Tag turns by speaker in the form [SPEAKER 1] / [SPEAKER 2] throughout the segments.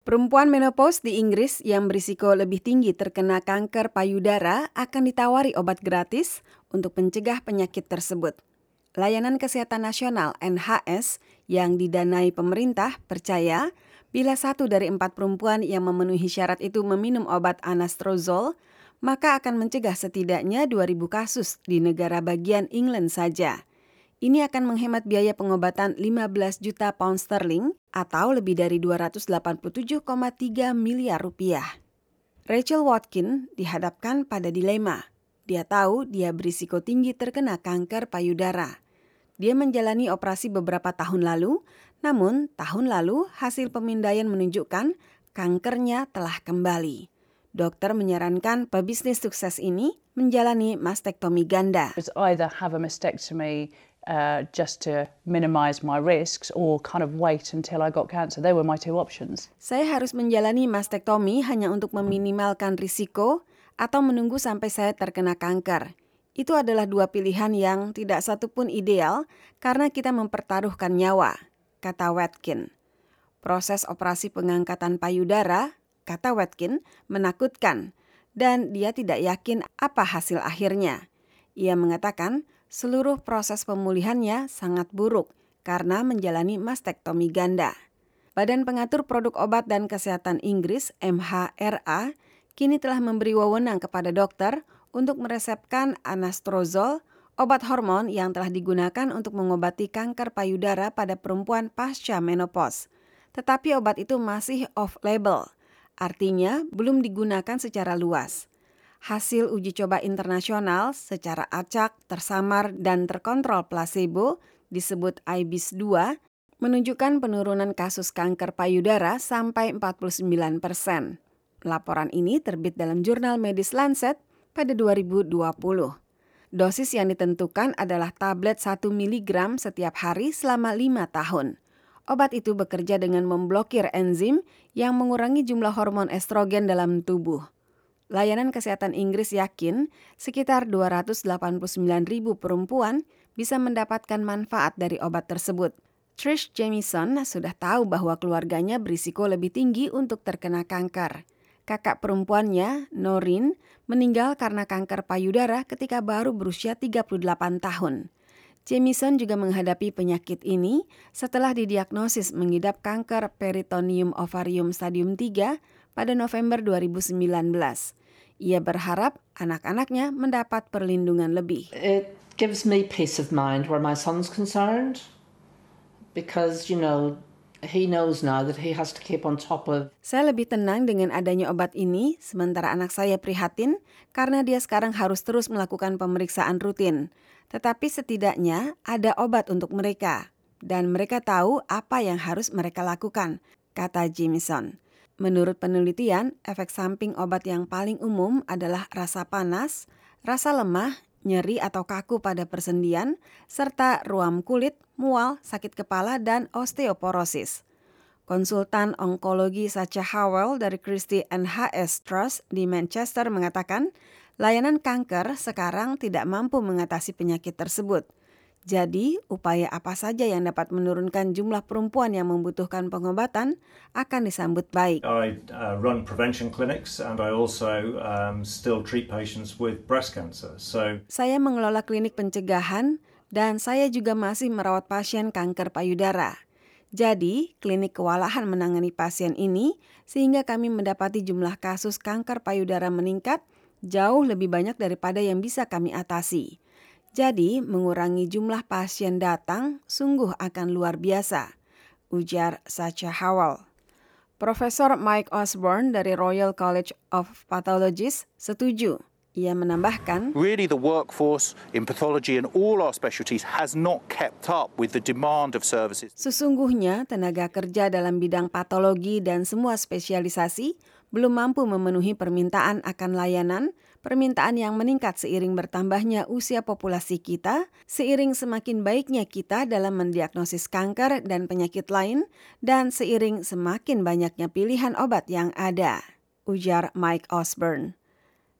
[SPEAKER 1] Perempuan menopause di Inggris yang berisiko lebih tinggi terkena kanker payudara akan ditawari obat gratis untuk mencegah penyakit tersebut. Layanan Kesehatan Nasional NHS yang didanai pemerintah percaya bila satu dari empat perempuan yang memenuhi syarat itu meminum obat anastrozol, maka akan mencegah setidaknya 2.000 kasus di negara bagian England saja. Ini akan menghemat biaya pengobatan 15 juta pound sterling atau lebih dari 287,3 miliar rupiah. Rachel Watkin dihadapkan pada dilema. Dia tahu dia berisiko tinggi terkena kanker payudara. Dia menjalani operasi beberapa tahun lalu, namun tahun lalu hasil pemindaian menunjukkan kankernya telah kembali. Dokter menyarankan pebisnis sukses ini menjalani mastektomi ganda.
[SPEAKER 2] Uh, just to minimize my risks or kind of wait until I got cancer. They were my two options.
[SPEAKER 1] Saya harus menjalani mastektomi hanya untuk meminimalkan risiko atau menunggu sampai saya terkena kanker. Itu adalah dua pilihan yang tidak satu pun ideal karena kita mempertaruhkan nyawa, kata Watkin. Proses operasi pengangkatan payudara, kata Watkin, menakutkan dan dia tidak yakin apa hasil akhirnya. Ia mengatakan seluruh proses pemulihannya sangat buruk karena menjalani mastektomi ganda. Badan Pengatur Produk Obat dan Kesehatan Inggris MHRA kini telah memberi wewenang kepada dokter untuk meresepkan anastrozol, obat hormon yang telah digunakan untuk mengobati kanker payudara pada perempuan pasca menopause. Tetapi obat itu masih off-label, artinya belum digunakan secara luas hasil uji coba internasional secara acak, tersamar, dan terkontrol placebo disebut IBIS-2 menunjukkan penurunan kasus kanker payudara sampai 49 persen. Laporan ini terbit dalam jurnal medis Lancet pada 2020. Dosis yang ditentukan adalah tablet 1 mg setiap hari selama 5 tahun. Obat itu bekerja dengan memblokir enzim yang mengurangi jumlah hormon estrogen dalam tubuh. Layanan Kesehatan Inggris yakin sekitar 289 ribu perempuan bisa mendapatkan manfaat dari obat tersebut. Trish Jamison sudah tahu bahwa keluarganya berisiko lebih tinggi untuk terkena kanker. Kakak perempuannya, Norin, meninggal karena kanker payudara ketika baru berusia 38 tahun. Jamison juga menghadapi penyakit ini setelah didiagnosis mengidap kanker peritoneum ovarium stadium 3 pada November 2019. Ia berharap anak-anaknya mendapat perlindungan lebih.
[SPEAKER 3] It gives me peace of mind where my son's concerned because you know he knows now that he has to keep on top of
[SPEAKER 1] Saya lebih tenang dengan adanya obat ini sementara anak saya prihatin karena dia sekarang harus terus melakukan pemeriksaan rutin. Tetapi setidaknya ada obat untuk mereka dan mereka tahu apa yang harus mereka lakukan, kata Jameson. Menurut penelitian, efek samping obat yang paling umum adalah rasa panas, rasa lemah, nyeri atau kaku pada persendian, serta ruam kulit, mual, sakit kepala, dan osteoporosis. Konsultan onkologi Sacha Howell dari Christie NHS Trust di Manchester mengatakan, layanan kanker sekarang tidak mampu mengatasi penyakit tersebut – jadi, upaya apa saja yang dapat menurunkan jumlah perempuan yang membutuhkan pengobatan akan disambut baik.
[SPEAKER 4] I uh, run prevention clinics and I also um, still treat patients with breast cancer. So
[SPEAKER 1] Saya mengelola klinik pencegahan dan saya juga masih merawat pasien kanker payudara. Jadi, klinik kewalahan menangani pasien ini sehingga kami mendapati jumlah kasus kanker payudara meningkat jauh lebih banyak daripada yang bisa kami atasi. Jadi, mengurangi jumlah pasien datang sungguh akan luar biasa, ujar Sacha Howell. Profesor Mike Osborne dari Royal College of Pathologists setuju. Ia menambahkan,
[SPEAKER 5] Really the workforce in pathology and all our specialties has not kept up with the demand of services.
[SPEAKER 1] Sesungguhnya tenaga kerja dalam bidang patologi dan semua spesialisasi belum mampu memenuhi permintaan akan layanan permintaan yang meningkat seiring bertambahnya usia populasi kita, seiring semakin baiknya kita dalam mendiagnosis kanker dan penyakit lain, dan seiring semakin banyaknya pilihan obat yang ada, ujar Mike Osborne.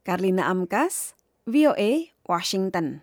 [SPEAKER 1] Karlina Amkas, VOA, Washington.